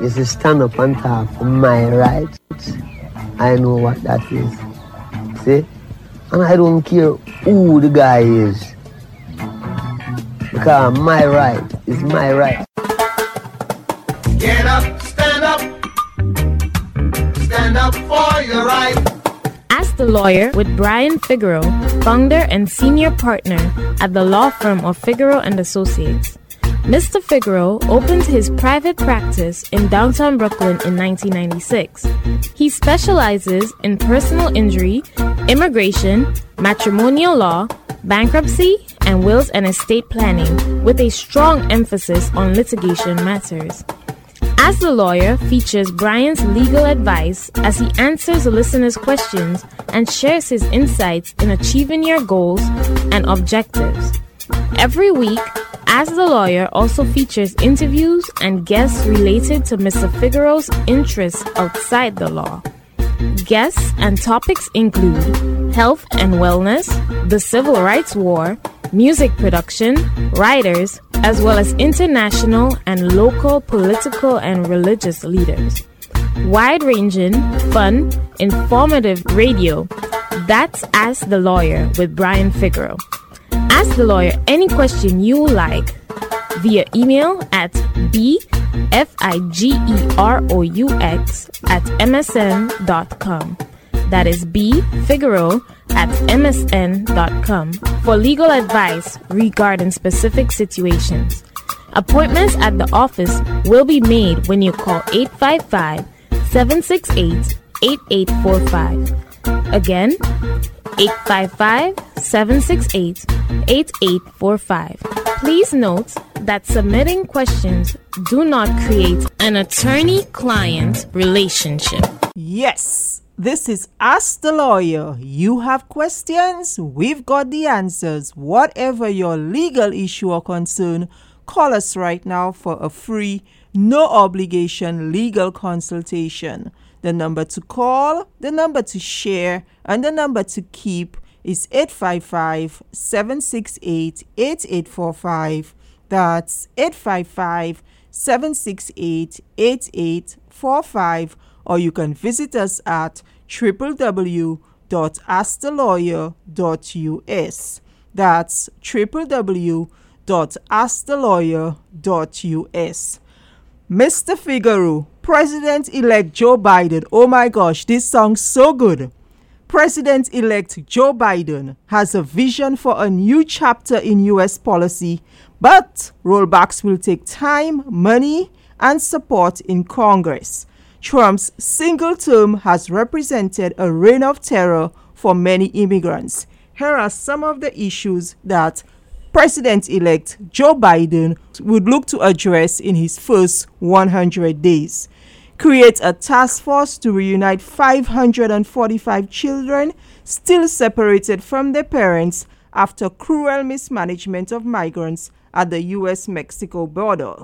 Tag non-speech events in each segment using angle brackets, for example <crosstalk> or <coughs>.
is to stand up and talk for my rights. I know what that is. See? And I don't care who the guy is. Because my right is my right. Get up, stand up. Stand up for your right. Ask the Lawyer with Brian Figueroa, founder and senior partner at the law firm of Figueroa and Associates. Mr. Figueroa opened his private practice in downtown Brooklyn in 1996. He specializes in personal injury, immigration, matrimonial law, bankruptcy, and wills and estate planning, with a strong emphasis on litigation matters. Ask the Lawyer features Brian's legal advice as he answers listeners' questions and shares his insights in achieving your goals and objectives. Every week, Ask the Lawyer also features interviews and guests related to Mr. Figueroa's interests outside the law. Guests and topics include health and wellness, the civil rights war, music production, writers, as well as international and local political and religious leaders. Wide ranging, fun, informative radio. That's Ask the Lawyer with Brian Figueroa. Ask the lawyer any question you like via email at bfigeroux at msn.com. That is B Figueroa at msn.com for legal advice regarding specific situations. Appointments at the office will be made when you call 855 768 8845. Again, 855 768 8845. Please note that submitting questions do not create an attorney client relationship. Yes, this is Ask the Lawyer. You have questions? We've got the answers. Whatever your legal issue or concern, call us right now for a free, no obligation legal consultation. The number to call, the number to share, and the number to keep is 855 768 8845. That's 855 768 8845. Or you can visit us at www.askthelawyer.us. That's www.askthelawyer.us. Mr. Figueroa, President elect Joe Biden. Oh my gosh, this song's so good. President elect Joe Biden has a vision for a new chapter in U.S. policy, but rollbacks will take time, money, and support in Congress. Trump's single term has represented a reign of terror for many immigrants. Here are some of the issues that President elect Joe Biden would look to address in his first 100 days. Create a task force to reunite 545 children still separated from their parents after cruel mismanagement of migrants at the US Mexico border.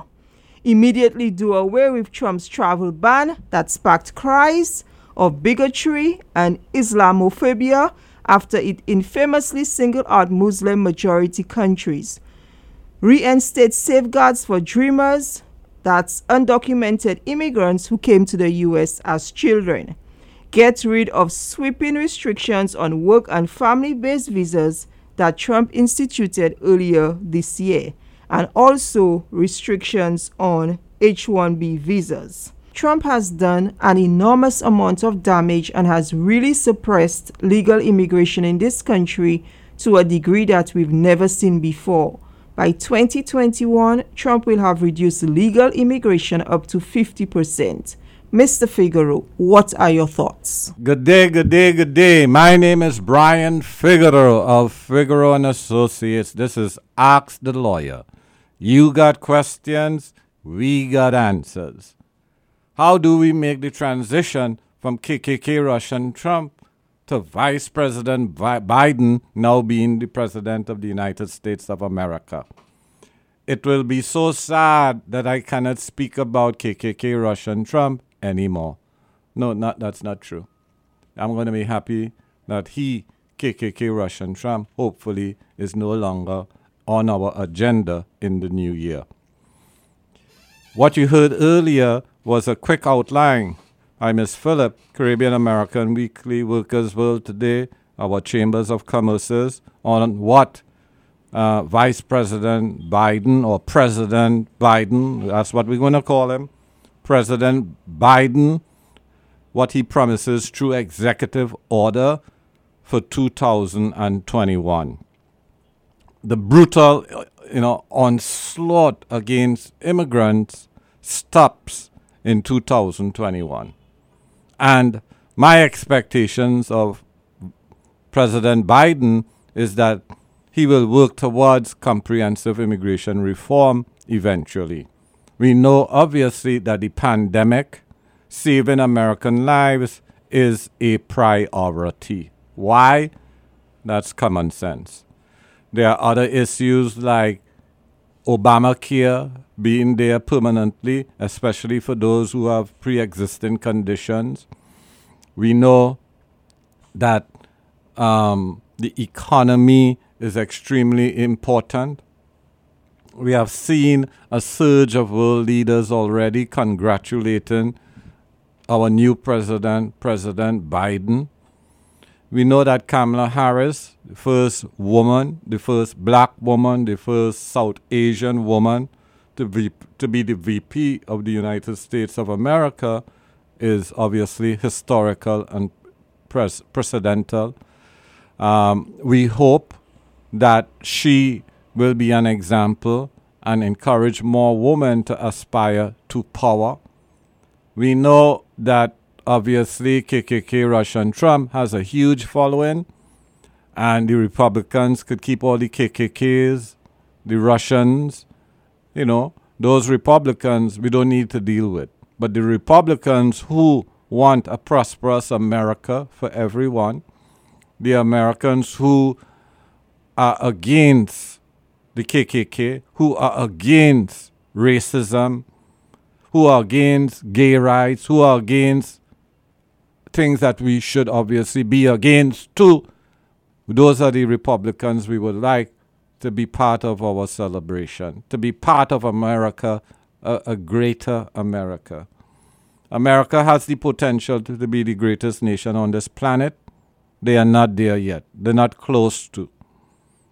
Immediately do away with Trump's travel ban that sparked cries of bigotry and Islamophobia after it infamously singled out Muslim majority countries. Reinstate safeguards for dreamers, that's undocumented immigrants who came to the US as children. Get rid of sweeping restrictions on work and family based visas that Trump instituted earlier this year, and also restrictions on H 1B visas. Trump has done an enormous amount of damage and has really suppressed legal immigration in this country to a degree that we've never seen before. By 2021, Trump will have reduced legal immigration up to 50%. Mr. Figueroa, what are your thoughts? Good day, good day, good day. My name is Brian Figueroa of Figueroa and Associates. This is Ask the Lawyer. You got questions, we got answers. How do we make the transition from KKK Russian Trump to Vice President Biden now being the President of the United States of America? It will be so sad that I cannot speak about KKK Russian Trump anymore. No, not, that's not true. I'm going to be happy that he, KKK Russian Trump, hopefully is no longer on our agenda in the new year. What you heard earlier was a quick outline by Ms. Phillip, Caribbean American Weekly, Workers World Today, our Chambers of Commerces, on what uh, Vice President Biden or President Biden, that's what we're going to call him, President Biden, what he promises through executive order for 2021. The brutal, you know, onslaught against immigrants stops in 2021. And my expectations of President Biden is that he will work towards comprehensive immigration reform eventually. We know obviously that the pandemic, saving American lives, is a priority. Why? That's common sense. There are other issues like Obamacare being there permanently, especially for those who have pre existing conditions. We know that um, the economy is extremely important. We have seen a surge of world leaders already congratulating our new president, President Biden. We know that Kamala Harris, the first woman, the first black woman, the first South Asian woman to be, to be the VP of the United States of America, is obviously historical and pres- precedental. Um, we hope that she will be an example and encourage more women to aspire to power. We know that obviously KKK Russian Trump has a huge following, and the Republicans could keep all the KKKs, the Russians, you know, those Republicans we don't need to deal with. But the Republicans who want a prosperous America for everyone, the Americans who are against the KKK, who are against racism, who are against gay rights, who are against things that we should obviously be against too. Those are the Republicans we would like to be part of our celebration, to be part of America, a, a greater America. America has the potential to, to be the greatest nation on this planet. They are not there yet. They're not close to.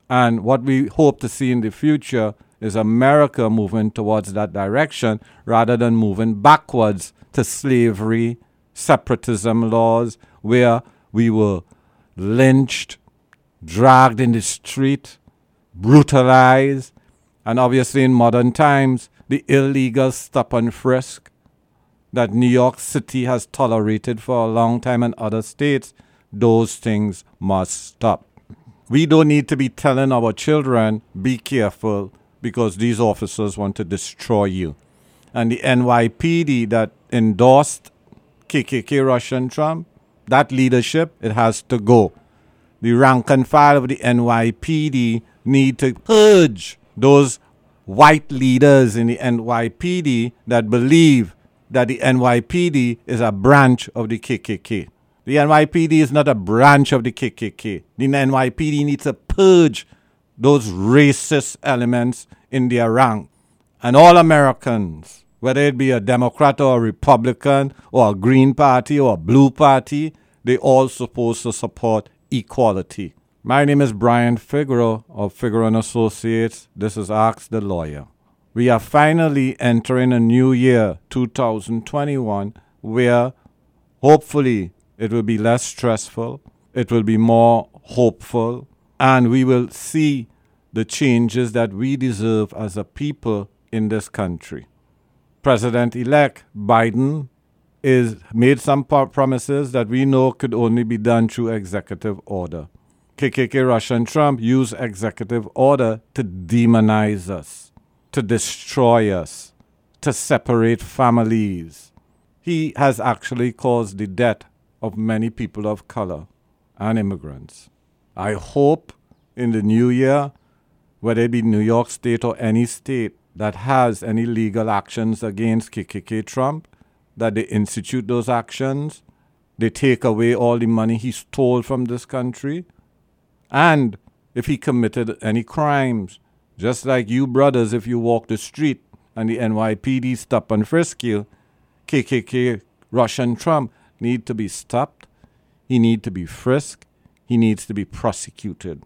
And what we hope to see in the future is America moving towards that direction rather than moving backwards to slavery, separatism laws, where we were lynched, dragged in the street, brutalized, and obviously in modern times, the illegal stop and frisk that New York City has tolerated for a long time and other states, those things must stop. We don't need to be telling our children, be careful, because these officers want to destroy you. And the NYPD that endorsed KKK Russian Trump, that leadership, it has to go. The rank and file of the NYPD need to purge those white leaders in the NYPD that believe that the NYPD is a branch of the KKK. The NYPD is not a branch of the KKK. The NYPD needs to purge those racist elements in their rank. And all Americans, whether it be a Democrat or a Republican or a Green Party or a Blue Party, they all supposed to support equality. My name is Brian Figueroa of Figueroa and Associates. This is Ask the Lawyer. We are finally entering a new year, 2021, where hopefully it will be less stressful, it will be more hopeful, and we will see the changes that we deserve as a people in this country. President elect Biden is made some pro- promises that we know could only be done through executive order. KKK Russian Trump used executive order to demonize us, to destroy us, to separate families. He has actually caused the death of many people of color and immigrants. I hope in the new year, whether it be New York State or any state that has any legal actions against KKK Trump, that they institute those actions, they take away all the money he stole from this country, and if he committed any crimes, just like you brothers, if you walk the street and the NYPD stop and frisk you, KKK Russian Trump need to be stopped. He need to be frisked. He needs to be prosecuted.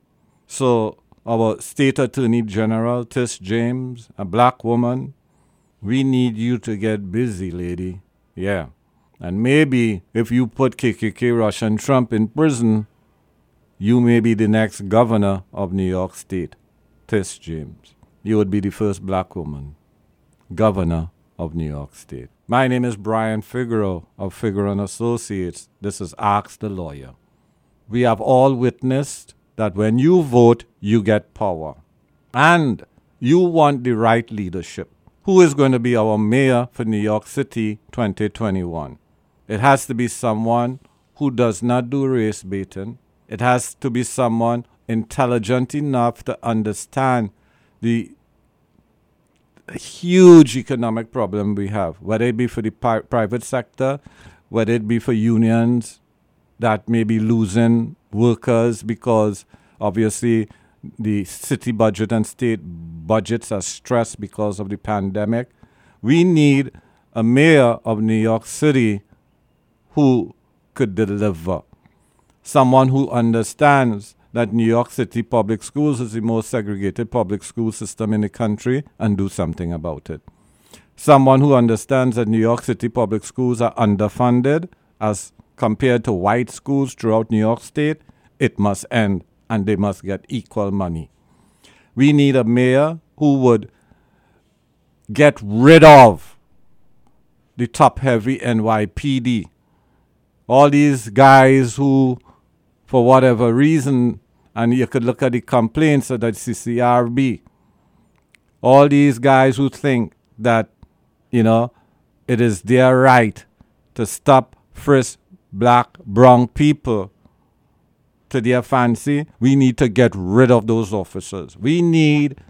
So our state attorney general, Tish James, a black woman, we need you to get busy, lady. Yeah. And maybe if you put KKK Russian Trump in prison, you may be the next governor of New York State, Tish James. You would be the first black woman governor of New York State. My name is Brian Figueroa of Figueroa and Associates. This is Ask the Lawyer. We have all witnessed that when you vote, you get power. And you want the right leadership. Who is going to be our mayor for New York City 2021? It has to be someone who does not do race baiting. It has to be someone intelligent enough to understand the huge economic problem we have, whether it be for the private sector, whether it be for unions that may be losing workers because obviously the city budget and state budgets are stressed because of the pandemic. We need a mayor of New York City who could deliver. Someone who understands that New York City public schools is the most segregated public school system in the country and do something about it. Someone who understands that New York City public schools are underfunded as compared to white schools throughout New York State, it must end and they must get equal money. We need a mayor who would get rid of the top heavy NYPD. All these guys who, for whatever reason, and you could look at the complaints of the CCRB, all these guys who think that, you know, it is their right to stop, frisk black, brown people to their fancy, we need to get rid of those officers. We need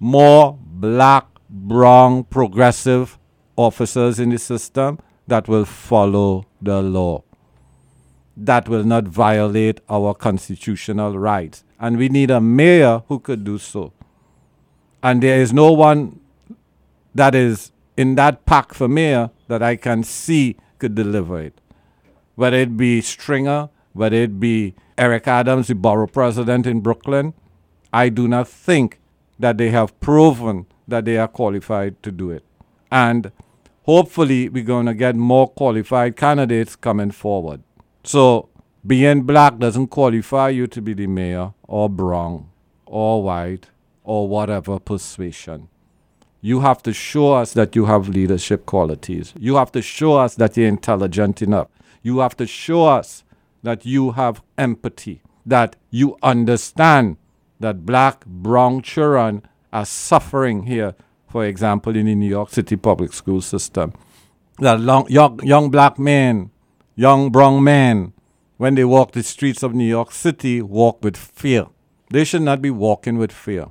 more black, brown, progressive officers in the system that will follow the law, that will not violate our constitutional rights. And we need a mayor who could do so. And there is no one that is in that pack for mayor that I can see could deliver it. Whether it be Stringer, whether it be Eric Adams, the borough president in Brooklyn, I do not think that they have proven that they are qualified to do it. And hopefully, we're going to get more qualified candidates coming forward. So, being black doesn't qualify you to be the mayor, or brown, or white, or whatever persuasion. You have to show us that you have leadership qualities. You have to show us that you're intelligent enough. You have to show us that you have empathy, that you understand that black, brown children are suffering here, for example, in the New York City public school system. That long, young, young black men, young brown men, when they walk the streets of New York City, walk with fear. They should not be walking with fear.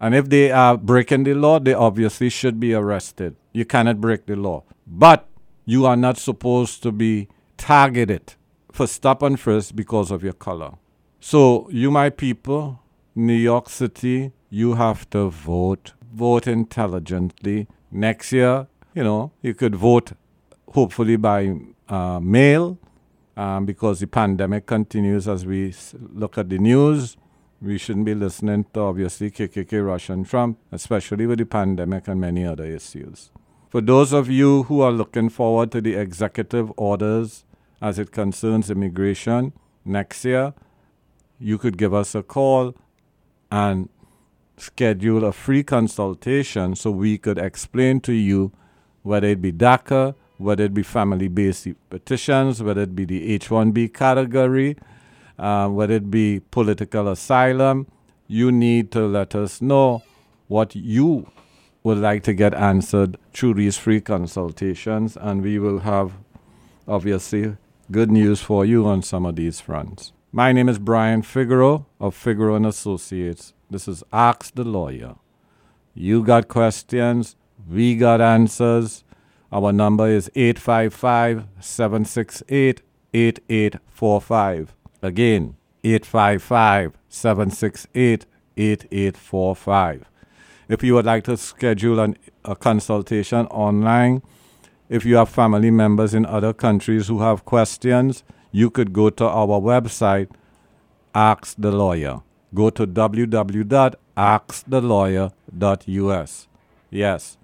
And if they are breaking the law, they obviously should be arrested. You cannot break the law. But you are not supposed to be targeted for stop and frisk because of your color. So, you, my people, New York City, you have to vote. Vote intelligently. Next year, you know, you could vote hopefully by uh, mail um, because the pandemic continues as we look at the news. We shouldn't be listening to obviously KKK, Russia, and Trump, especially with the pandemic and many other issues. For those of you who are looking forward to the executive orders as it concerns immigration next year, you could give us a call and schedule a free consultation so we could explain to you whether it be DACA, whether it be family based petitions, whether it be the H 1B category, uh, whether it be political asylum. You need to let us know what you would like to get answered through these free consultations, and we will have obviously good news for you on some of these fronts. My name is Brian Figueroa of Figueroa and Associates. This is Ask the Lawyer. You got questions, we got answers. Our number is 855 768 8845. Again, 855 768 8845. If you would like to schedule an, a consultation online, if you have family members in other countries who have questions, you could go to our website, Ask the Lawyer. Go to www.askthelawyer.us. Yes,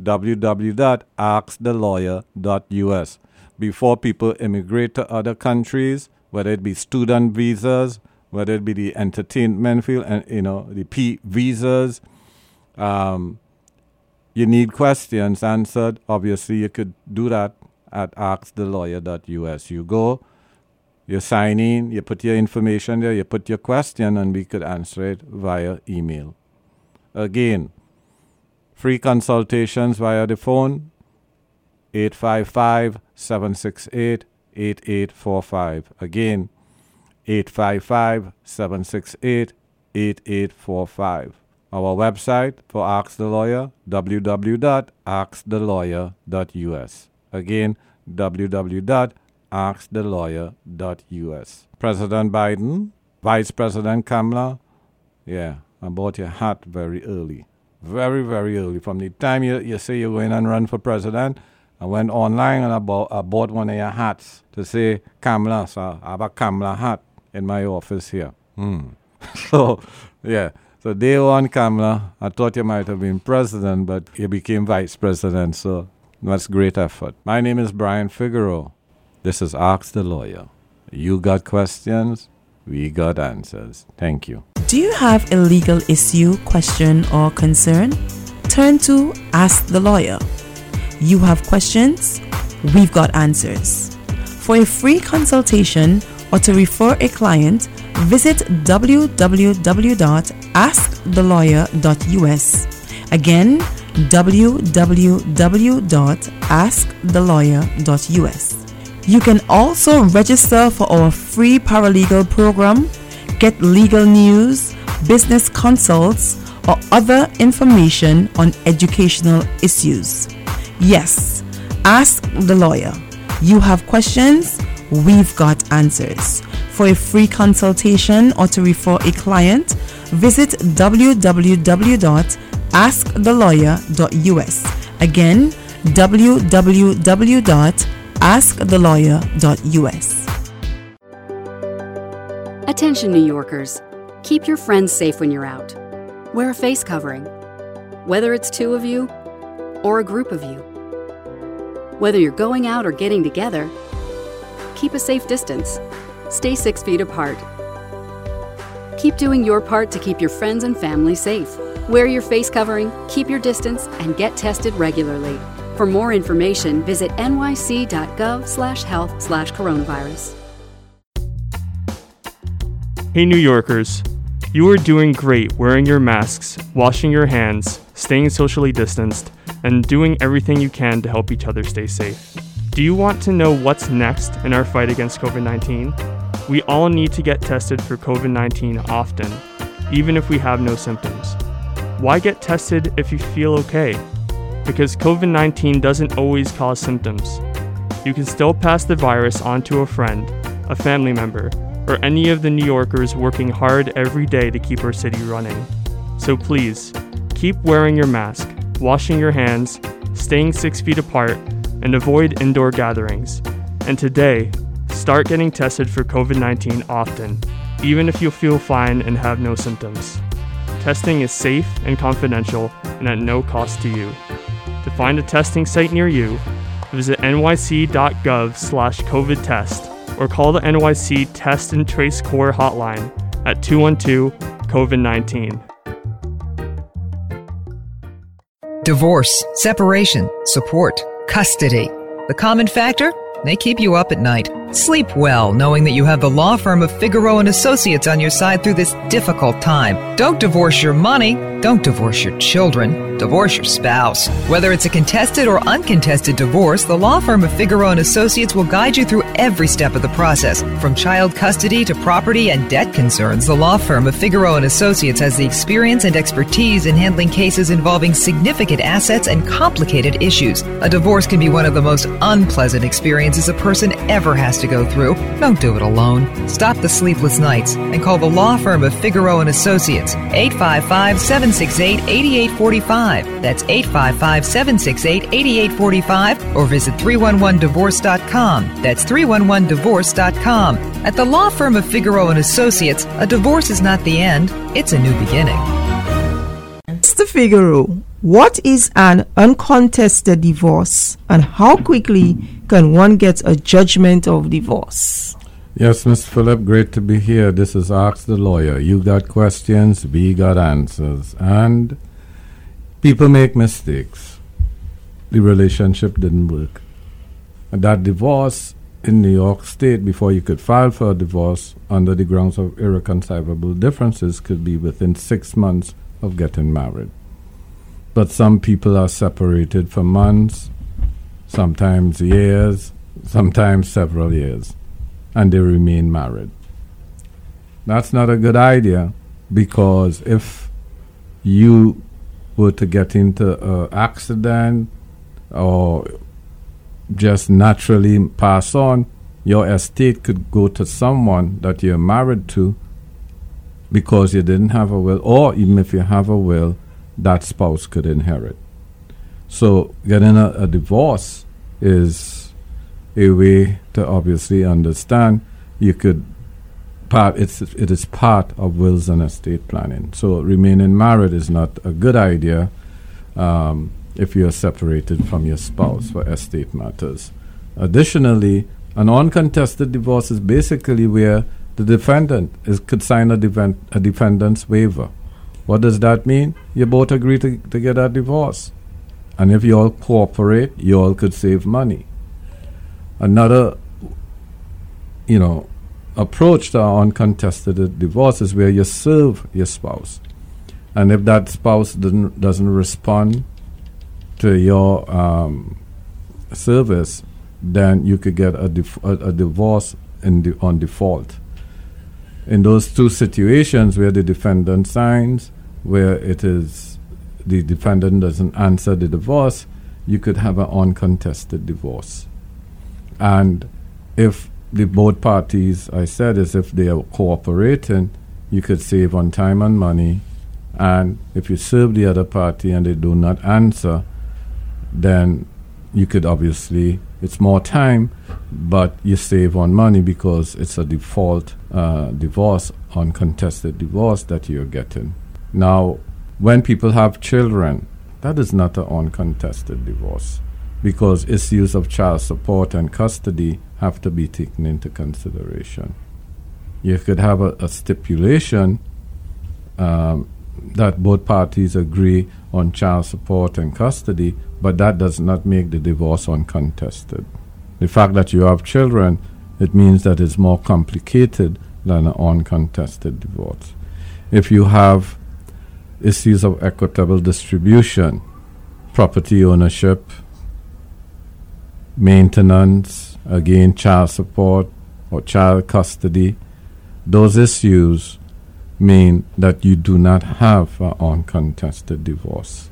www.askthelawyer.us. Before people immigrate to other countries, whether it be student visas, whether it be the entertainment field, and you know the P visas, um, you need questions answered. Obviously, you could do that at askthelawyer.us. You go, you sign in, you put your information there, you put your question, and we could answer it via email. Again, free consultations via the phone 855 768 8845. Again, 855 768 8845. Our website for Ask the Lawyer, www.askthelawyer.us. Again, www.askthelawyer.us. President Biden, Vice President Kamala, yeah, I bought your hat very early. Very, very early. From the time you, you say you're going and run for president, I went online and I bought, I bought one of your hats to say Kamala. So I have a Kamala hat in my office here. Hmm. <laughs> so, yeah. So day one, Kamala, I thought you might have been president, but you became vice president. So that's great effort. My name is Brian Figueroa. This is Ask the Lawyer. You got questions, we got answers. Thank you. Do you have a legal issue, question, or concern? Turn to Ask the Lawyer. You have questions, we've got answers. For a free consultation or to refer a client, visit www.askthelawyer.us. Again, www.askthelawyer.us. You can also register for our free paralegal program, get legal news, business consults, or other information on educational issues. Yes, ask the lawyer. You have questions, we've got answers. For a free consultation or to refer a client, visit www.askthelawyer.us. Again, www.askthelawyer.us. Attention, New Yorkers. Keep your friends safe when you're out. Wear a face covering, whether it's two of you or a group of you. Whether you're going out or getting together, keep a safe distance. Stay six feet apart. Keep doing your part to keep your friends and family safe. Wear your face covering, keep your distance, and get tested regularly. For more information, visit nyc.gov/health/coronavirus. Hey, New Yorkers. You are doing great wearing your masks, washing your hands, staying socially distanced, and doing everything you can to help each other stay safe. Do you want to know what's next in our fight against COVID 19? We all need to get tested for COVID 19 often, even if we have no symptoms. Why get tested if you feel okay? Because COVID 19 doesn't always cause symptoms. You can still pass the virus on to a friend, a family member, or any of the New Yorkers working hard every day to keep our city running. So please, keep wearing your mask, washing your hands, staying six feet apart, and avoid indoor gatherings. And today, start getting tested for COVID 19 often, even if you feel fine and have no symptoms. Testing is safe and confidential and at no cost to you. To find a testing site near you, visit nyc.gov slash COVID test or call the NYC Test and Trace Corps hotline at 212 COVID 19. Divorce, separation, support, custody. The common factor? They keep you up at night. Sleep well knowing that you have the law firm of Figueroa and Associates on your side through this difficult time. Don't divorce your money, don't divorce your children, divorce your spouse. Whether it's a contested or uncontested divorce, the law firm of Figueroa and Associates will guide you through every step of the process. From child custody to property and debt concerns, the law firm of Figueroa and Associates has the experience and expertise in handling cases involving significant assets and complicated issues. A divorce can be one of the most unpleasant experiences a person ever has to go through. Don't do it alone. Stop the sleepless nights and call the law firm of Figueroa and Associates 855 768 8845 8845. That's 855 768 8845 or visit 311divorce.com. That's 311divorce.com. At the law firm of Figueroa and Associates, a divorce is not the end, it's a new beginning. Mr. Figueroa, what is an uncontested divorce and how quickly can one get a judgment of divorce? Yes, Mr. Philip, great to be here. This is Ask the Lawyer. You got questions, we got answers. And people make mistakes. The relationship didn't work. And that divorce in New York State, before you could file for a divorce under the grounds of irreconcilable differences, could be within six months of getting married. But some people are separated for months, sometimes years, sometimes several years, and they remain married. That's not a good idea because if you to get into an accident or just naturally pass on, your estate could go to someone that you're married to because you didn't have a will, or even if you have a will, that spouse could inherit. So, getting a, a divorce is a way to obviously understand you could part it's it is part of wills and estate planning. So remaining married is not a good idea um, if you are separated from your spouse for estate matters. Additionally, an uncontested divorce is basically where the defendant is, could sign a, a defendant's waiver. What does that mean? You both agree to, to get a divorce. And if you all cooperate, you all could save money. Another, you know, approach to uncontested divorce is where you serve your spouse. And if that spouse doesn't, doesn't respond to your um, service, then you could get a, dif- a, a divorce on default. In those two situations where the defendant signs, where it is the defendant doesn't answer the divorce, you could have an uncontested divorce. And if the both parties, I said, is if they are cooperating, you could save on time and money. And if you serve the other party and they do not answer, then you could obviously, it's more time, but you save on money because it's a default uh, divorce, uncontested divorce that you're getting. Now, when people have children, that is not an uncontested divorce because issues of child support and custody have to be taken into consideration. You could have a, a stipulation um, that both parties agree on child support and custody, but that does not make the divorce uncontested. The fact that you have children, it means that it's more complicated than an uncontested divorce. If you have issues of equitable distribution, property ownership, maintenance, again, child support or child custody, those issues mean that you do not have an uncontested divorce.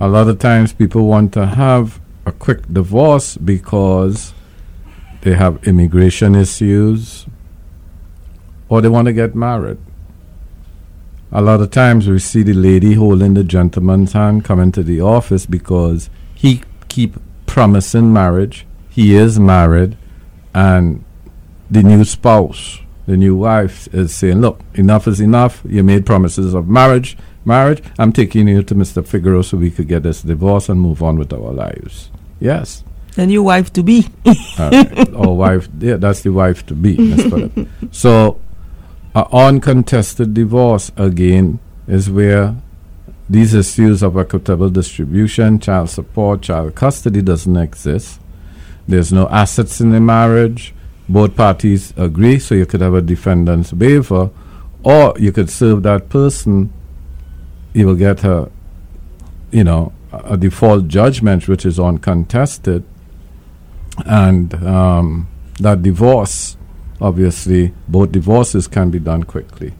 A lot of times people want to have a quick divorce because they have immigration issues or they want to get married. A lot of times we see the lady holding the gentleman's hand coming to the office because he keep promising marriage. He is married and the new spouse, the new wife is saying, Look, enough is enough. You made promises of marriage. Marriage, I'm taking you to Mr. Figueroa so we could get this divorce and move on with our lives. Yes. The new wife to be. Right. Or wife, yeah, that's the wife to be. <laughs> So, an uncontested divorce again is where these issues of equitable distribution, child support, child custody doesn't exist. There's no assets in the marriage. Both parties agree, so you could have a defendant's waiver, or you could serve that person. You will get a, you know, a, default judgment which is uncontested, and um, that divorce obviously both divorces can be done quickly.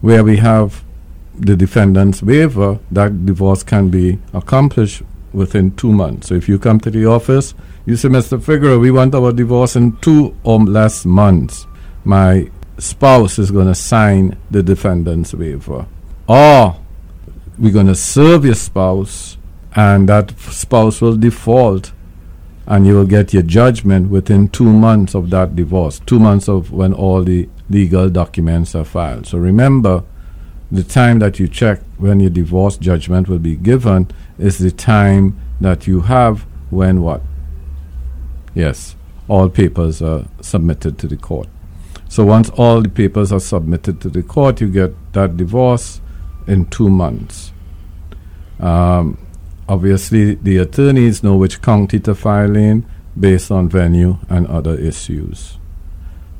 Where we have the defendant's waiver, that divorce can be accomplished within two months. So if you come to the office, you say, Mr. Figueroa, we want our divorce in two um, or less months. My spouse is going to sign the defendant's waiver. Or we're going to serve your spouse, and that spouse will default, and you will get your judgment within two months of that divorce, two months of when all the legal documents are filed. So remember, the time that you check when your divorce judgment will be given is the time that you have when what? Yes, all papers are submitted to the court. So once all the papers are submitted to the court, you get that divorce in two months. Um, obviously, the attorneys know which county to file in based on venue and other issues.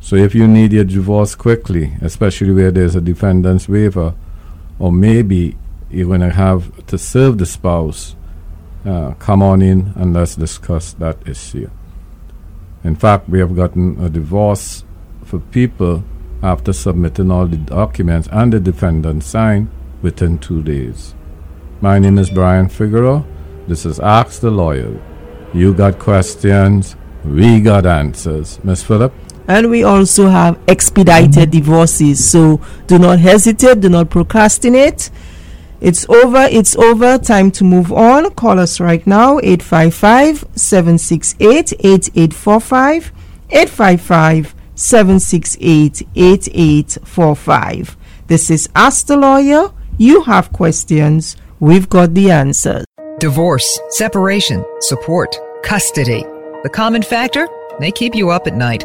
So if you need your divorce quickly, especially where there's a defendant's waiver, or maybe you're going to have to serve the spouse, uh, come on in and let's discuss that issue. In fact, we have gotten a divorce for people after submitting all the documents and the defendant signed within two days. My name is Brian Figueroa. This is Ask the Lawyer. You got questions, we got answers. Miss Phillip? And we also have expedited divorces. So do not hesitate, do not procrastinate. It's over, it's over. Time to move on. Call us right now 855 768 8845. 855 768 8845. This is Ask the Lawyer. You have questions, we've got the answers. Divorce, separation, support, custody. The common factor? They keep you up at night.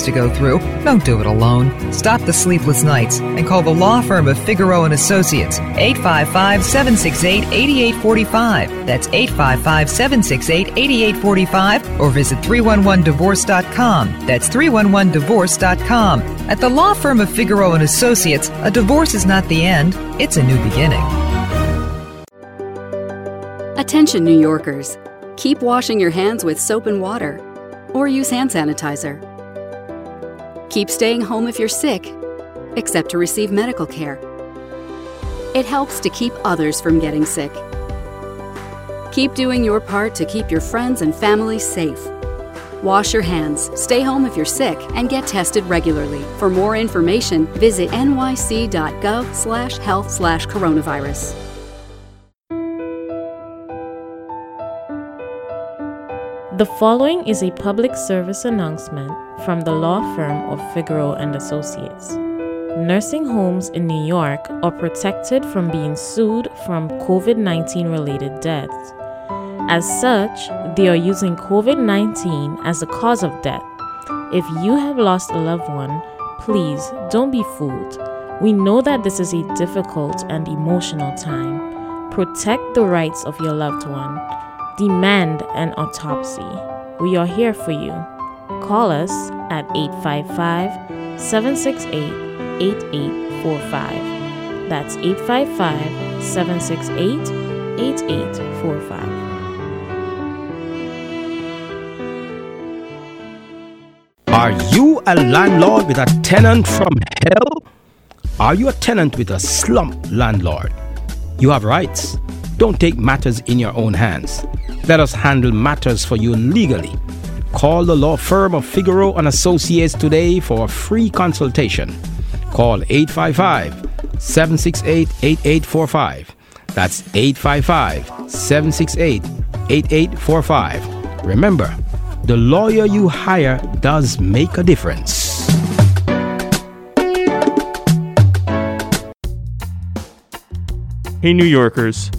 to go through. Don't do it alone. Stop the sleepless nights and call the law firm of Figueroa and Associates 855 768 8845. That's 855 768 8845 or visit 311divorce.com. That's 311divorce.com. At the law firm of Figueroa and Associates, a divorce is not the end, it's a new beginning. Attention, New Yorkers. Keep washing your hands with soap and water, or use hand sanitizer. Keep staying home if you're sick, except to receive medical care. It helps to keep others from getting sick. Keep doing your part to keep your friends and family safe. Wash your hands, stay home if you're sick, and get tested regularly. For more information, visit nyc.gov/health/coronavirus. The following is a public service announcement from the law firm of Figueroa and Associates. Nursing homes in New York are protected from being sued from COVID-19 related deaths. As such, they are using COVID-19 as the cause of death. If you have lost a loved one, please don't be fooled. We know that this is a difficult and emotional time. Protect the rights of your loved one. Demand an autopsy. We are here for you. Call us at 855 768 8845. That's 855 768 8845. Are you a landlord with a tenant from hell? Are you a tenant with a slump landlord? You have rights. Don't take matters in your own hands. Let us handle matters for you legally. Call the law firm of Figueroa and Associates today for a free consultation. Call 855 768 8845. That's 855 768 8845. Remember, the lawyer you hire does make a difference. Hey, New Yorkers.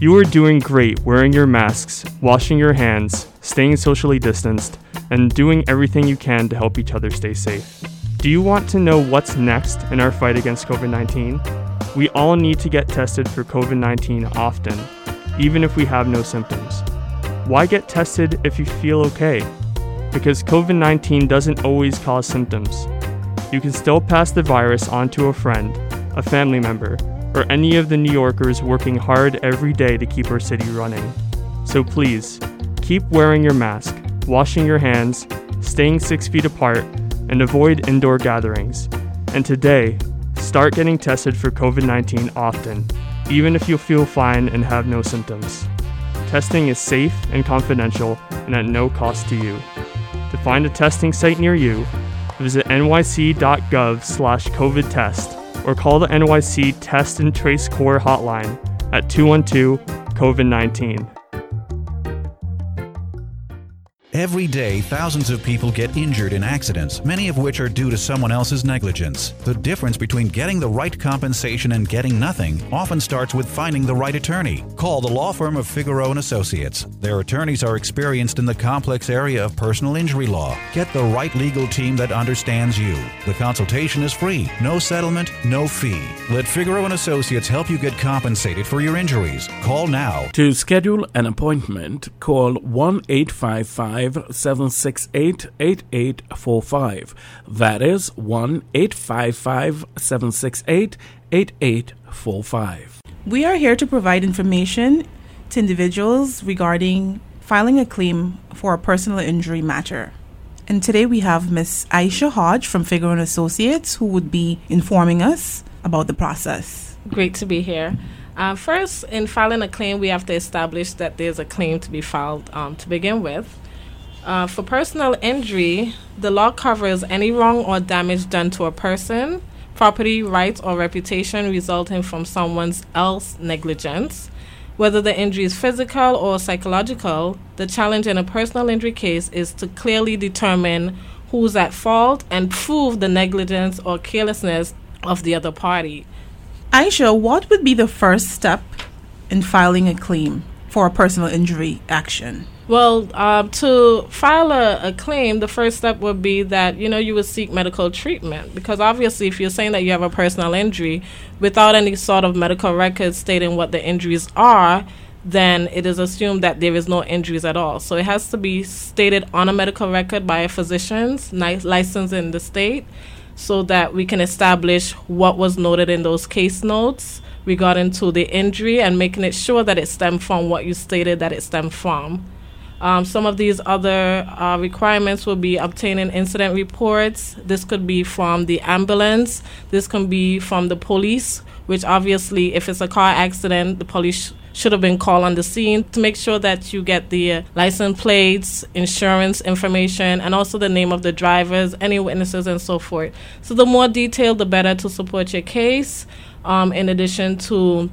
You are doing great wearing your masks, washing your hands, staying socially distanced, and doing everything you can to help each other stay safe. Do you want to know what's next in our fight against COVID 19? We all need to get tested for COVID 19 often, even if we have no symptoms. Why get tested if you feel okay? Because COVID 19 doesn't always cause symptoms. You can still pass the virus on to a friend, a family member, or any of the New Yorkers working hard every day to keep our city running. So please, keep wearing your mask, washing your hands, staying six feet apart, and avoid indoor gatherings. And today, start getting tested for COVID 19 often, even if you feel fine and have no symptoms. Testing is safe and confidential and at no cost to you. To find a testing site near you, visit nyc.gov slash COVID test or call the NYC Test and Trace Corps hotline at 212 COVID 19. Every day, thousands of people get injured in accidents, many of which are due to someone else's negligence. The difference between getting the right compensation and getting nothing often starts with finding the right attorney. Call the law firm of Figueroa and Associates. Their attorneys are experienced in the complex area of personal injury law. Get the right legal team that understands you. The consultation is free, no settlement, no fee. Let Figueroa and Associates help you get compensated for your injuries. Call now. To schedule an appointment, call 1 855 768 8845. That is 1 855 768 8845. We are here to provide information to individuals regarding filing a claim for a personal injury matter. And today we have Miss Aisha Hodge from Figueroa and Associates who would be informing us about the process. Great to be here. Uh, first, in filing a claim, we have to establish that there's a claim to be filed um, to begin with. Uh, for personal injury, the law covers any wrong or damage done to a person, property, rights, or reputation resulting from someone's else negligence. Whether the injury is physical or psychological, the challenge in a personal injury case is to clearly determine who's at fault and prove the negligence or carelessness of the other party. Aisha, what would be the first step in filing a claim for a personal injury action? Well, uh, to file a, a, claim, the first step would be that you know you would seek medical treatment because obviously, if you're saying that you have a personal injury without any sort of medical record stating what the injuries are, then it is assumed that there is no injuries at all. So it has to be stated on a medical record by a physician licensed in the state, so that we can establish what was noted in those case notes regarding to the injury and making it sure that it stemmed from what you stated that it stemmed from. Um, some of these other uh, requirements will be obtaining incident reports. This could be from the ambulance. This can be from the police, which obviously, if it's a car accident, the police should have been called on the scene to make sure that you get the uh, license plates, insurance information, and also the name of the drivers, any witnesses, and so forth. So, the more detailed, the better to support your case, um, in addition to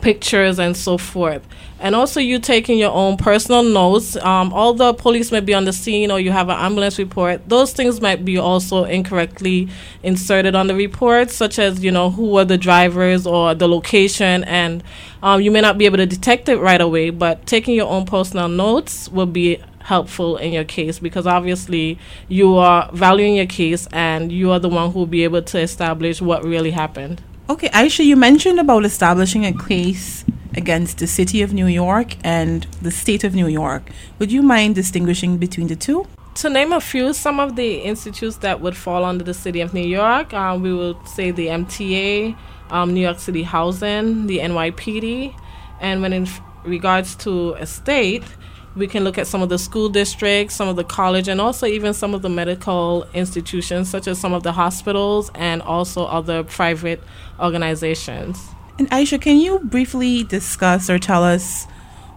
pictures and so forth. And also, you taking your own personal notes. Um, although police may be on the scene or you have an ambulance report, those things might be also incorrectly inserted on the report, such as, you know, who were the drivers or the location. And um, you may not be able to detect it right away, but taking your own personal notes will be helpful in your case because obviously you are valuing your case and you are the one who will be able to establish what really happened. Okay, Aisha, you mentioned about establishing a case against the city of New York and the state of New York. Would you mind distinguishing between the two? To name a few, some of the institutes that would fall under the city of New York, um, we would say the MTA, um, New York City Housing, the NYPD, and when in f- regards to a state, we can look at some of the school districts, some of the college, and also even some of the medical institutions, such as some of the hospitals and also other private organizations. And Aisha, can you briefly discuss or tell us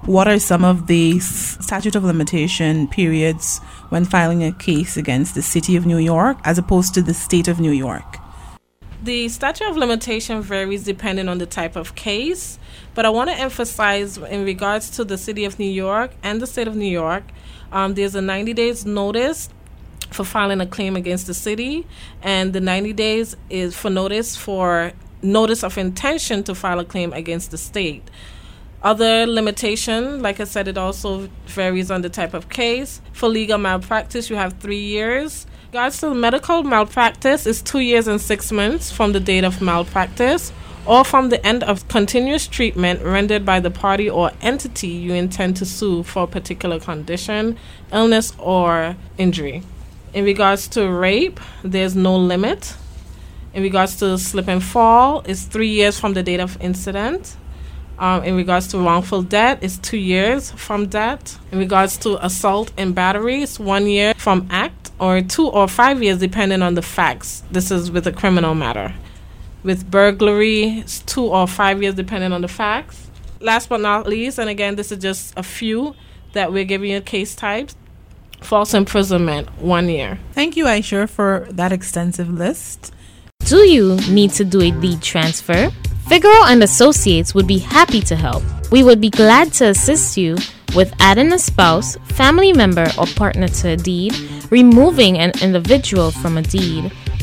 what are some of the statute of limitation periods when filing a case against the city of New York as opposed to the state of New York? The statute of limitation varies depending on the type of case. But I want to emphasize in regards to the city of New York and the state of New York, um, there's a 90 days notice for filing a claim against the city, and the 90 days is for notice for notice of intention to file a claim against the state. Other limitation, like I said, it also varies on the type of case. For legal malpractice, you have three years. Regards to medical malpractice, is two years and six months from the date of malpractice or from the end of continuous treatment rendered by the party or entity you intend to sue for a particular condition, illness, or injury. In regards to rape, there's no limit. In regards to slip and fall, it's three years from the date of incident. Um, in regards to wrongful death, it's two years from death. In regards to assault and battery, it's one year from act, or two or five years depending on the facts. This is with a criminal matter. With burglary, two or five years depending on the facts. Last but not least, and again, this is just a few that we're giving you case types. False imprisonment, one year. Thank you, Aisha, for that extensive list. Do you need to do a deed transfer? Figueroa and Associates would be happy to help. We would be glad to assist you with adding a spouse, family member, or partner to a deed, removing an individual from a deed,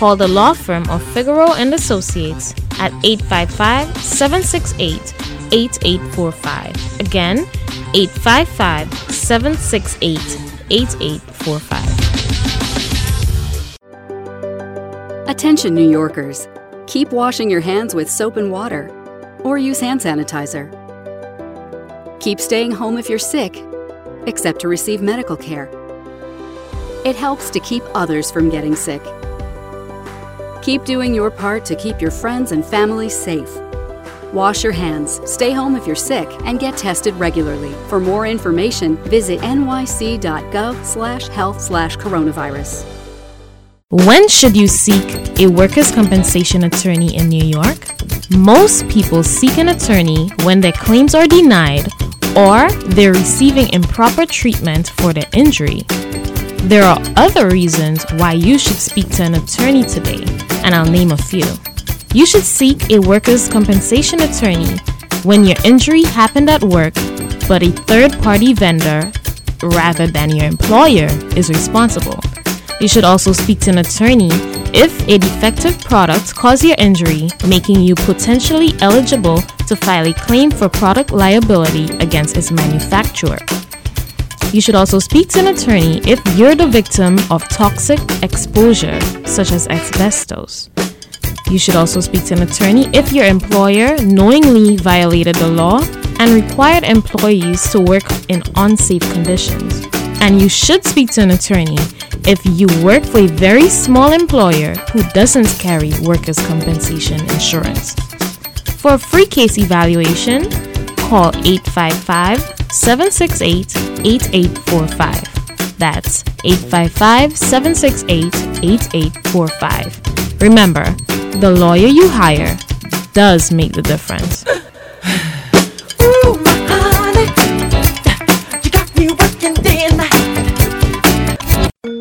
call the law firm of Figueroa and Associates at 855-768-8845. Again, 855-768-8845. Attention, New Yorkers. Keep washing your hands with soap and water, or use hand sanitizer. Keep staying home if you're sick, except to receive medical care. It helps to keep others from getting sick. Keep doing your part to keep your friends and family safe. Wash your hands, stay home if you're sick, and get tested regularly. For more information, visit nyc.gov/health/coronavirus. When should you seek a workers' compensation attorney in New York? Most people seek an attorney when their claims are denied or they're receiving improper treatment for their injury. There are other reasons why you should speak to an attorney today, and I'll name a few. You should seek a workers' compensation attorney when your injury happened at work, but a third party vendor, rather than your employer, is responsible. You should also speak to an attorney if a defective product caused your injury, making you potentially eligible to file a claim for product liability against its manufacturer. You should also speak to an attorney if you're the victim of toxic exposure, such as asbestos. You should also speak to an attorney if your employer knowingly violated the law and required employees to work in unsafe conditions. And you should speak to an attorney if you work for a very small employer who doesn't carry workers' compensation insurance. For a free case evaluation, call 855 768 8845. That's 855 768 8845. Remember, the lawyer you hire does make the difference. <laughs>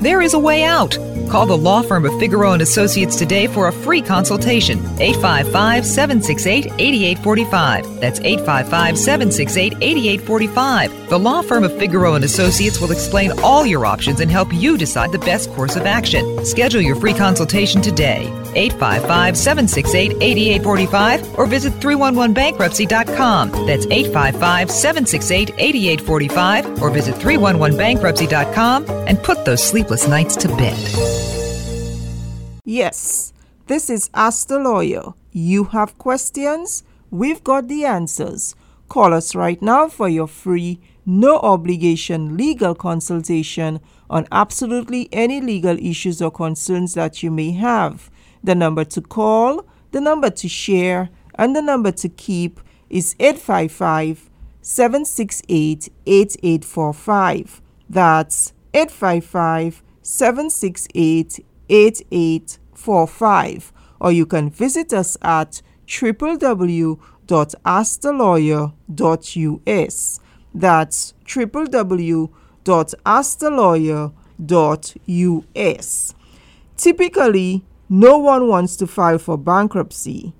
There is a way out. Call the law firm of Figueroa and Associates today for a free consultation. 855-768-8845. That's 855-768-8845. The law firm of Figueroa and Associates will explain all your options and help you decide the best course of action. Schedule your free consultation today. 855-768-8845 or visit 311bankruptcy.com. That's 855-768-8845 or visit 311bankruptcy.com and put those sleepless nights to bed. Yes, this is Ask the Lawyer. You have questions? We've got the answers. Call us right now for your free, no obligation legal consultation on absolutely any legal issues or concerns that you may have. The number to call, the number to share, and the number to keep is 855 768 8845. That's 855 768 8845. Or you can visit us at www.askthelawyer.us. That's www.askthelawyer.us. Typically, no one wants to file for bankruptcy.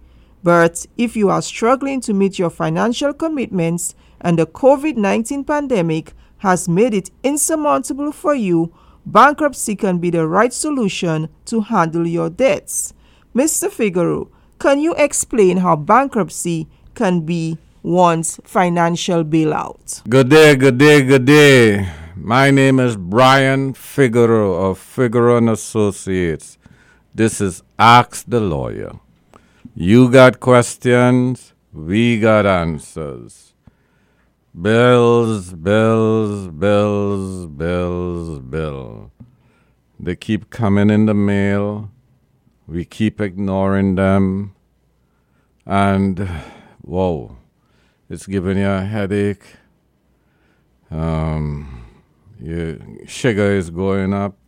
But if you are struggling to meet your financial commitments and the COVID 19 pandemic has made it insurmountable for you, bankruptcy can be the right solution to handle your debts. Mr. Figueroa, can you explain how bankruptcy can be one's financial bailout? Good day, good day, good day. My name is Brian Figueroa of Figueroa and Associates. This is Ask the Lawyer. You got questions, we got answers. Bills, bills, bills, bills, bill. They keep coming in the mail. We keep ignoring them. And whoa, it's giving you a headache. Um, your sugar is going up.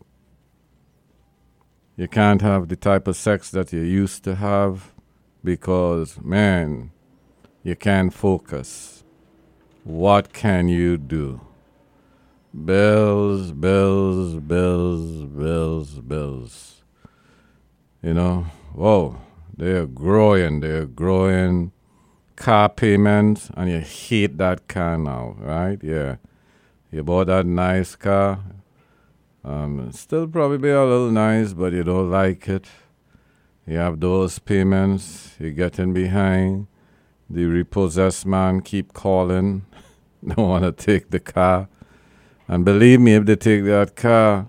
You can't have the type of sex that you used to have because, man, you can't focus. What can you do? Bills, bills, bills, bills, bills. You know, whoa, they're growing, they're growing. Car payments, and you hate that car now, right? Yeah. You bought that nice car. Um, still probably a little nice, but you don't like it. You have those payments, you're getting behind. The repossessed man keep calling, <laughs> don't want to take the car. And believe me, if they take that car,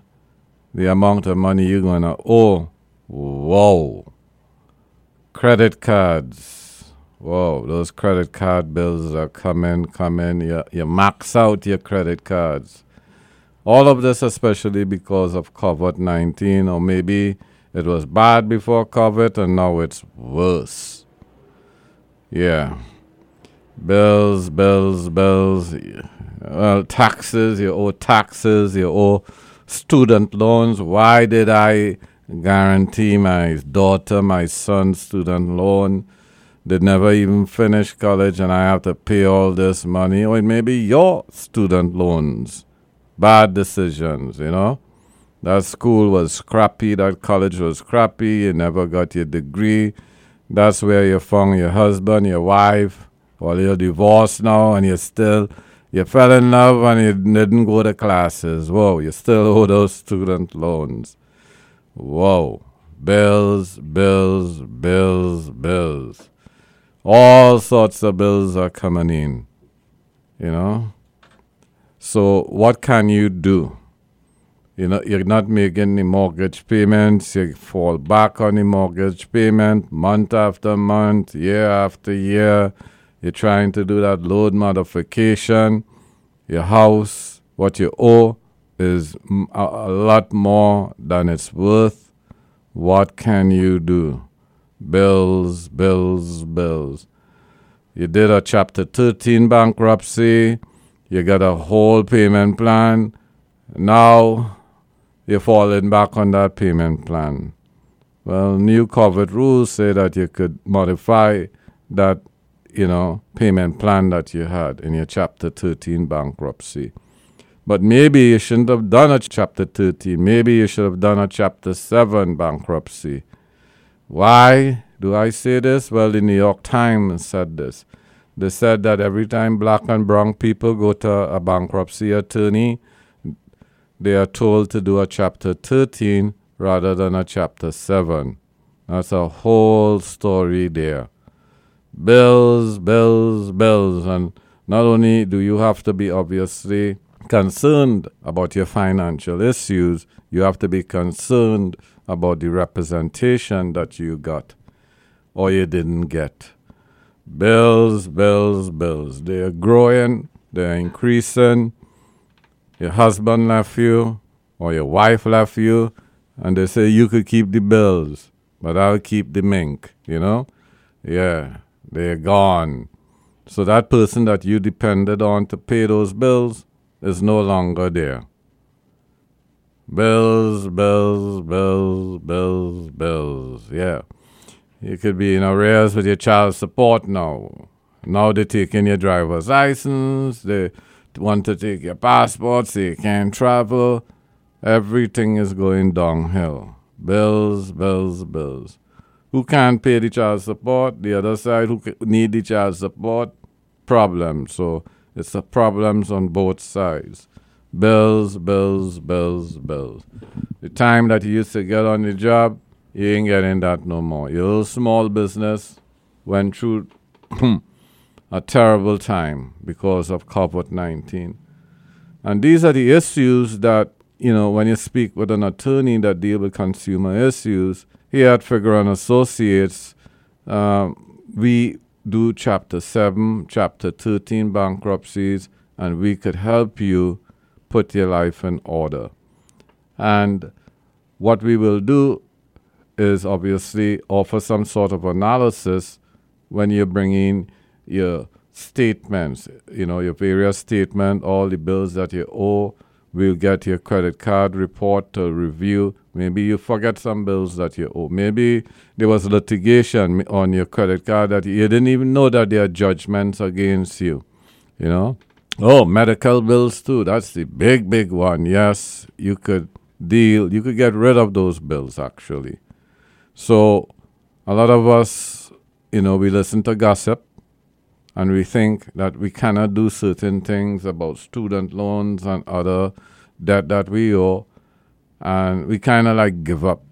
the amount of money you're going to owe, whoa. Credit cards, whoa, those credit card bills are coming, coming. You, you max out your credit cards. All of this, especially because of COVID 19, or maybe it was bad before COVID and now it's worse. Yeah. Bills, bills, bills. Well, taxes, you owe taxes, you owe student loans. Why did I guarantee my daughter, my son's student loan? They never even finish college and I have to pay all this money. Or it may be your student loans. Bad decisions, you know? That school was crappy, that college was crappy, you never got your degree. That's where you found your husband, your wife, well, you're divorced now and you still, you fell in love and you didn't go to classes. Whoa, you still owe those student loans. Whoa. Bills, bills, bills, bills. All sorts of bills are coming in, you know? So, what can you do? You know, you're not making the mortgage payments, you fall back on the mortgage payment month after month, year after year. You're trying to do that load modification. Your house, what you owe is a lot more than it's worth. What can you do? Bills, bills, bills. You did a Chapter 13 bankruptcy. You got a whole payment plan. Now you're falling back on that payment plan. Well, new COVID rules say that you could modify that, you know, payment plan that you had in your Chapter 13 bankruptcy. But maybe you shouldn't have done a Chapter 13. Maybe you should have done a Chapter 7 bankruptcy. Why do I say this? Well, the New York Times said this. They said that every time black and brown people go to a bankruptcy attorney, they are told to do a chapter 13 rather than a chapter 7. That's a whole story there. Bills, bills, bills. And not only do you have to be obviously concerned about your financial issues, you have to be concerned about the representation that you got or you didn't get. Bills, bills, bills. They are growing, they're increasing. Your husband left you, or your wife left you, and they say you could keep the bills, but I'll keep the mink, you know? Yeah, they're gone. So that person that you depended on to pay those bills is no longer there. Bills, bills, bills, bills, bills. Yeah. You could be in arrears with your child support now. Now they're taking your driver's license, they want to take your passport so you can't travel. Everything is going downhill. Bills, bills, bills. Who can't pay the child support? The other side who need the child support? Problem. So it's a problems on both sides. Bills, bills, bills, bills. The time that you used to get on the job, you ain't getting that no more. Your small business went through <clears throat> a terrible time because of COVID 19. And these are the issues that, you know, when you speak with an attorney that deal with consumer issues, here at Figueroa and Associates, um, we do Chapter 7, Chapter 13 bankruptcies, and we could help you put your life in order. And what we will do is obviously offer some sort of analysis when you're bringing your statements, you know, your various statement, all the bills that you owe. We'll get your credit card report to review. Maybe you forget some bills that you owe. Maybe there was litigation on your credit card that you didn't even know that there are judgments against you. You know? Oh, medical bills too. That's the big, big one. Yes, you could deal, you could get rid of those bills actually. So, a lot of us, you know, we listen to gossip and we think that we cannot do certain things about student loans and other debt that we owe, and we kind of like give up,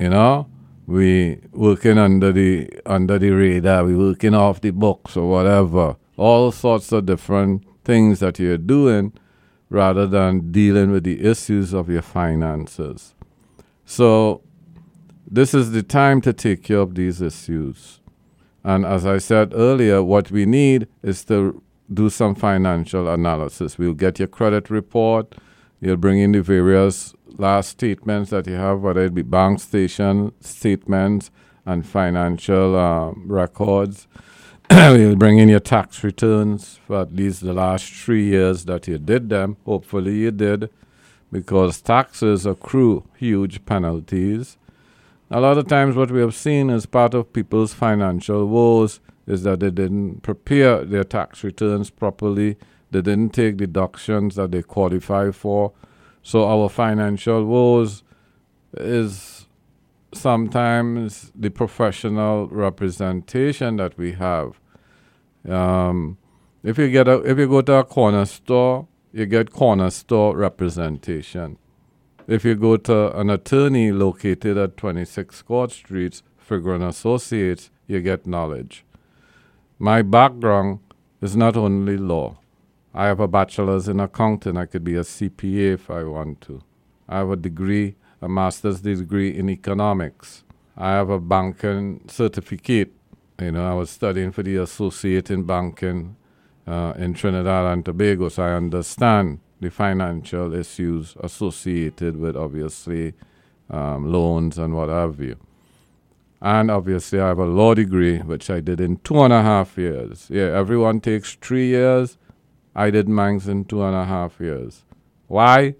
you know. We working under the under the radar, we working off the books or whatever, all sorts of different things that you're doing, rather than dealing with the issues of your finances. So, this is the time to take care of these issues. And as I said earlier, what we need is to do some financial analysis. We'll get your credit report. You'll bring in the various last statements that you have, whether it be bank station statements and financial um, records. <coughs> we'll bring in your tax returns for at least the last three years that you did them. Hopefully, you did, because taxes accrue huge penalties. A lot of times, what we have seen as part of people's financial woes is that they didn't prepare their tax returns properly, they didn't take deductions that they qualify for. So, our financial woes is sometimes the professional representation that we have. Um, if you get a, if you go to a corner store, you get corner store representation. If you go to an attorney located at 26 Court Street, Figueroa and Associates, you get knowledge. My background is not only law. I have a bachelor's in accounting. I could be a CPA if I want to. I have a degree, a master's degree in economics. I have a banking certificate. You know, I was studying for the associate in banking uh, in Trinidad and Tobago, so I understand the financial issues associated with obviously um, loans and what have you. And obviously, I have a law degree, which I did in two and a half years. Yeah, everyone takes three years. I did mine in two and a half years. Why?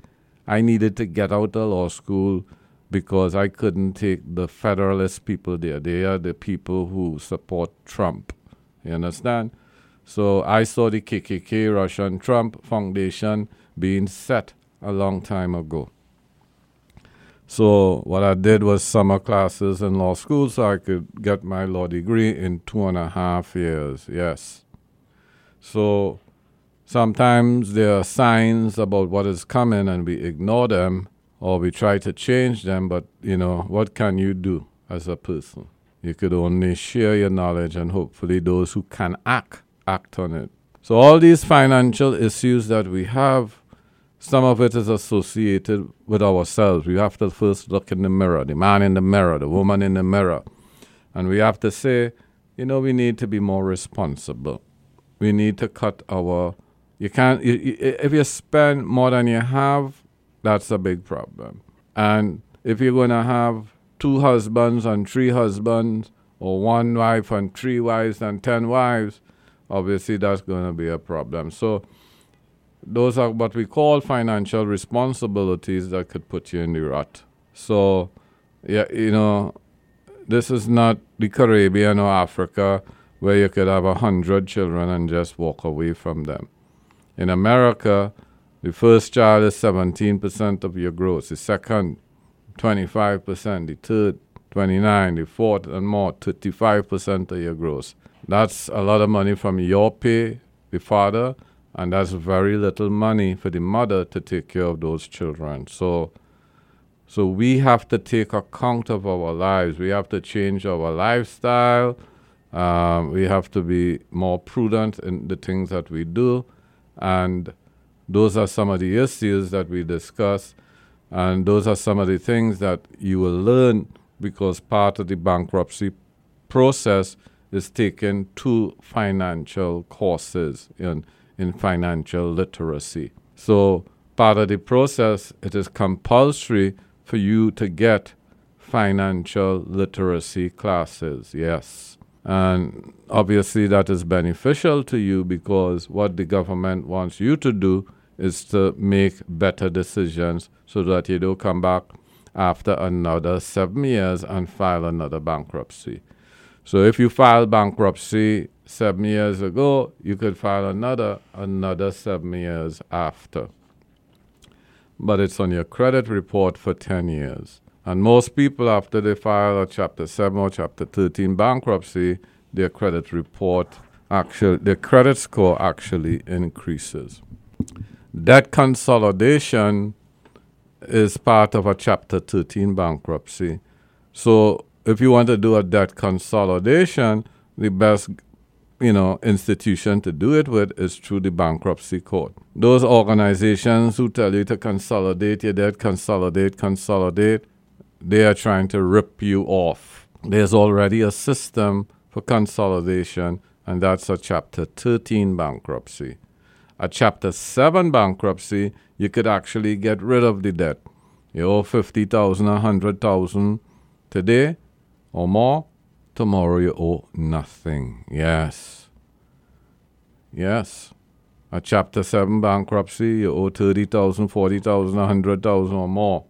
I needed to get out of law school because I couldn't take the Federalist people there. They are the people who support Trump. You understand? So I saw the KKK Russian Trump Foundation being set a long time ago. So what I did was summer classes in law school so I could get my law degree in two and a half years. Yes. So sometimes there are signs about what is coming and we ignore them or we try to change them, but you know, what can you do as a person? You could only share your knowledge and hopefully those who can act, act on it. So all these financial issues that we have some of it is associated with ourselves. We have to first look in the mirror, the man in the mirror, the woman in the mirror. And we have to say, you know, we need to be more responsible. We need to cut our. You can't. You, you, if you spend more than you have, that's a big problem. And if you're going to have two husbands and three husbands, or one wife and three wives and ten wives, obviously that's going to be a problem. So those are what we call financial responsibilities that could put you in the rut. So, yeah, you know, this is not the Caribbean or Africa where you could have a hundred children and just walk away from them. In America, the first child is 17% of your gross, the second 25%, the third 29, the fourth and more 35% of your gross. That's a lot of money from your pay, the father, and that's very little money for the mother to take care of those children. So so we have to take account of our lives. We have to change our lifestyle. Um, we have to be more prudent in the things that we do. And those are some of the issues that we discuss. And those are some of the things that you will learn because part of the bankruptcy process is taking two financial courses in, in financial literacy. So part of the process, it is compulsory for you to get financial literacy classes, yes. And obviously, that is beneficial to you because what the government wants you to do is to make better decisions so that you don't come back after another seven years and file another bankruptcy. So if you file bankruptcy seven years ago, you could file another another seven years after. But it's on your credit report for 10 years. And most people, after they file a Chapter 7 or Chapter 13 bankruptcy, their credit report actually, their credit score actually increases. Debt consolidation is part of a Chapter 13 bankruptcy. So if you want to do a debt consolidation, the best you know institution to do it with is through the bankruptcy court. Those organizations who tell you to consolidate your debt, consolidate, consolidate, they are trying to rip you off. There's already a system for consolidation, and that's a Chapter 13 bankruptcy. A Chapter 7 bankruptcy, you could actually get rid of the debt. You owe 50,000, 100,000 today or more, tomorrow owe nothing. Yes. Yes. A Chapter 7 bankruptcy, you owe 30,000, 40,000, 100,000 or more.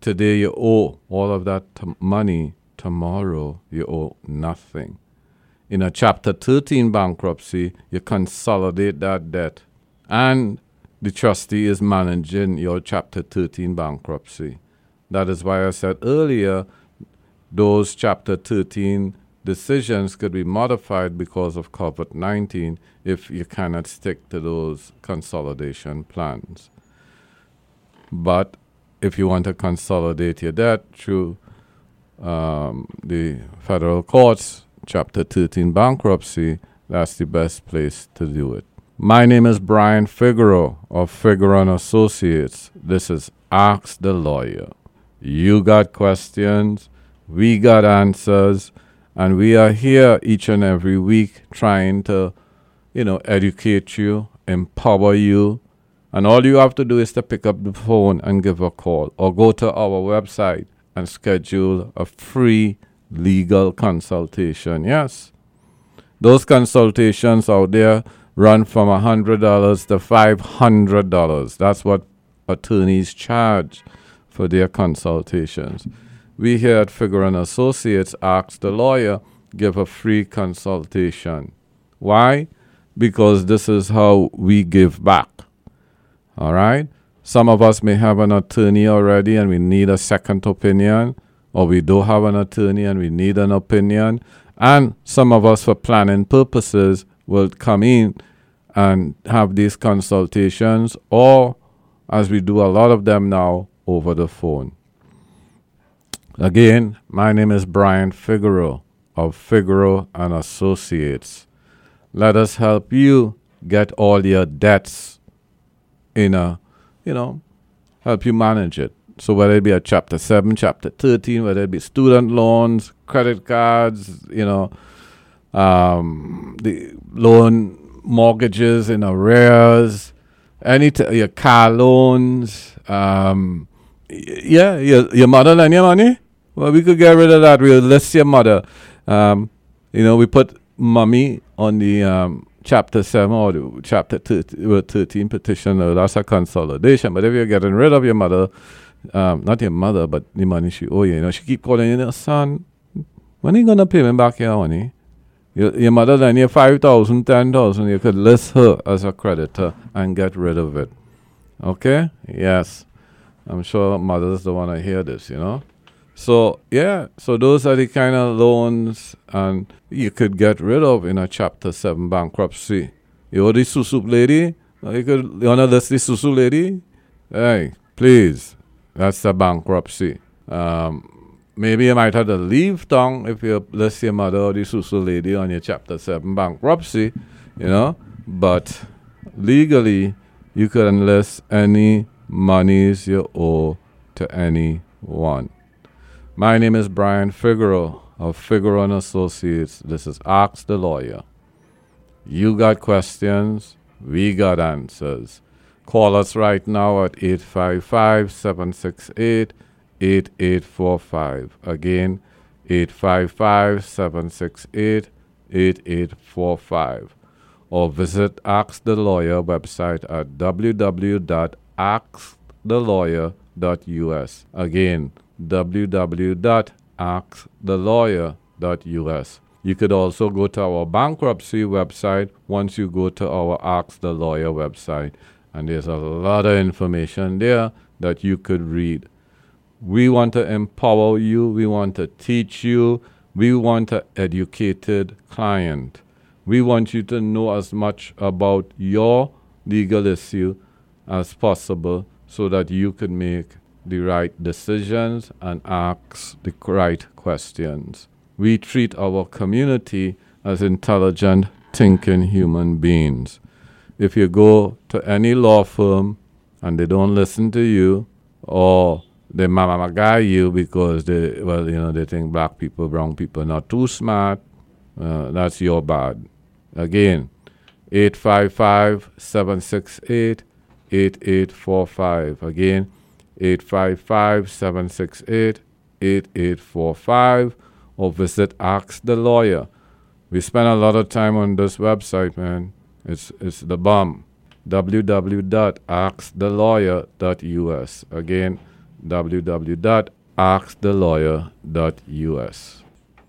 Today you owe all of that t- money. Tomorrow you owe nothing. In a Chapter 13 bankruptcy, you consolidate that debt and the trustee is managing your Chapter 13 bankruptcy. That is why I said earlier those Chapter 13 decisions could be modified because of COVID 19 if you cannot stick to those consolidation plans. But if you want to consolidate your debt through um, the federal courts, Chapter 13 bankruptcy, that's the best place to do it. My name is Brian Figueroa of Figueroa and Associates. This is Ask the Lawyer. You got questions, we got answers, and we are here each and every week trying to, you know, educate you, empower you. And all you have to do is to pick up the phone and give a call or go to our website and schedule a free legal consultation. Yes. Those consultations out there run from $100 to $500. That's what attorneys charge for their consultations. We here at Figueroa and Associates ask the lawyer give a free consultation. Why? Because this is how we give back. All right? Some of us may have an attorney already and we need a second opinion, or we do have an attorney and we need an opinion. And some of us, for planning purposes, will come in and have these consultations, or as we do a lot of them now, over the phone. Again, my name is Brian Figueroa of Figueroa and Associates. Let us help you get all your debts in a, you know, help you manage it. So whether it be a chapter 7, chapter 13, whether it be student loans, credit cards, you know, um, the loan mortgages in arrears, any t- your car loans, um, yeah, your, your mother lend your money? Well, we could get rid of that. We'll list your mother. Um, you know, we put mommy on the um, chapter 7 or chapter 13, 13 petition. Uh, that's a consolidation. But if you're getting rid of your mother, um, not your mother, but the money she owe you, you know, she keep calling you, son, when are you going to pay me back your money? Your, your mother lend you 5,000, 10,000, you could list her as a creditor and get rid of it. Okay? Yes. I'm sure mothers don't want to hear this, you know? So, yeah, so those are the kind of loans and you could get rid of in a Chapter 7 bankruptcy. You owe the Susu lady? You could you to list the Susu lady? Hey, please. That's a bankruptcy. Um, maybe you might have to leave town if you list your mother or the Susu lady on your Chapter 7 bankruptcy, you know? But legally, you could enlist any monies you owe to anyone. My name is Brian Figueroa of Figueroa and Associates. This is Ask the Lawyer. You got questions, we got answers. Call us right now at 855 768 8845. Again, 855 768 8845. Or visit Ask the Lawyer website at www.askthelawyer.us. Again, www.askthelawyer.us. You could also go to our bankruptcy website once you go to our Ask the Lawyer website, and there's a lot of information there that you could read. We want to empower you, we want to teach you, we want an educated client. We want you to know as much about your legal issue as possible so that you can make the right decisions and ask the right questions. We treat our community as intelligent, thinking human beings. If you go to any law firm and they don't listen to you, or they mama guy you because they well you know they think black people, brown people not too smart, uh, that's your bad. Again, 855 768 8845. Again, 855 768 8845 or visit Ask the Lawyer. We spend a lot of time on this website, man. It's, it's the bomb. www.askthelawyer.us. Again, www.askthelawyer.us.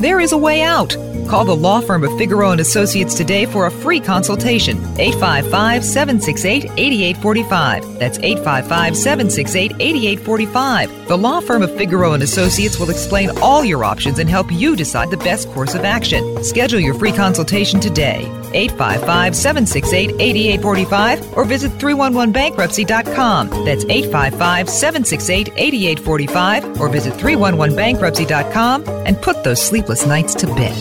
There is a way out. Call the law firm of Figueroa and Associates today for a free consultation. 855-768-8845. That's 855-768-8845. The law firm of Figueroa and Associates will explain all your options and help you decide the best course of action. Schedule your free consultation today. 855-768-8845 or visit 311bankruptcy.com. That's 855-768-8845 or visit 311bankruptcy.com and put those sleepless nights to bed.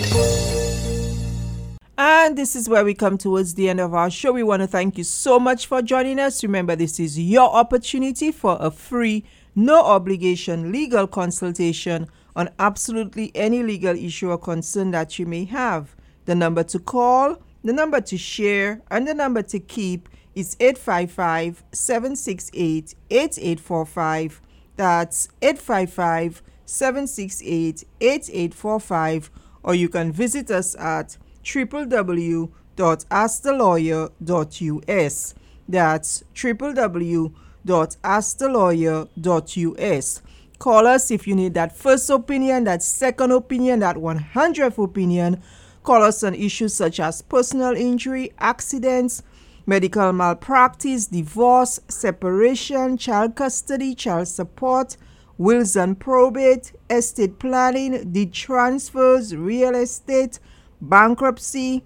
And this is where we come towards the end of our show. We want to thank you so much for joining us. Remember, this is your opportunity for a free, no obligation legal consultation on absolutely any legal issue or concern that you may have. The number to call, the number to share, and the number to keep is 855 768 8845. That's 855 768 8845. Or you can visit us at www.askthelawyer.us. That's www.askthelawyer.us. Call us if you need that first opinion, that second opinion, that 100th opinion. Call us on issues such as personal injury, accidents, medical malpractice, divorce, separation, child custody, child support, wills and probate, estate planning, deed transfers, real estate, bankruptcy,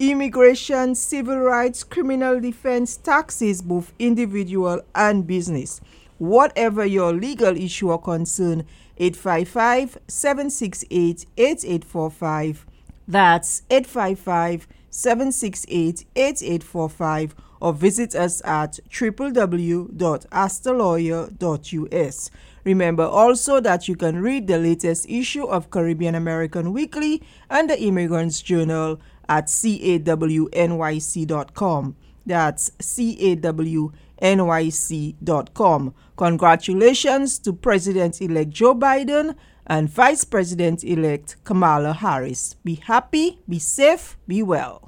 immigration, civil rights, criminal defense, taxes, both individual and business. Whatever your legal issue or concern, 855 768 8845. That's 855 768 8845 or visit us at www.askthelawyer.us. Remember also that you can read the latest issue of Caribbean American Weekly and the Immigrants Journal at cawnyc.com. That's cawnyc.com. Congratulations to President elect Joe Biden and Vice President elect Kamala Harris. Be happy, be safe, be well.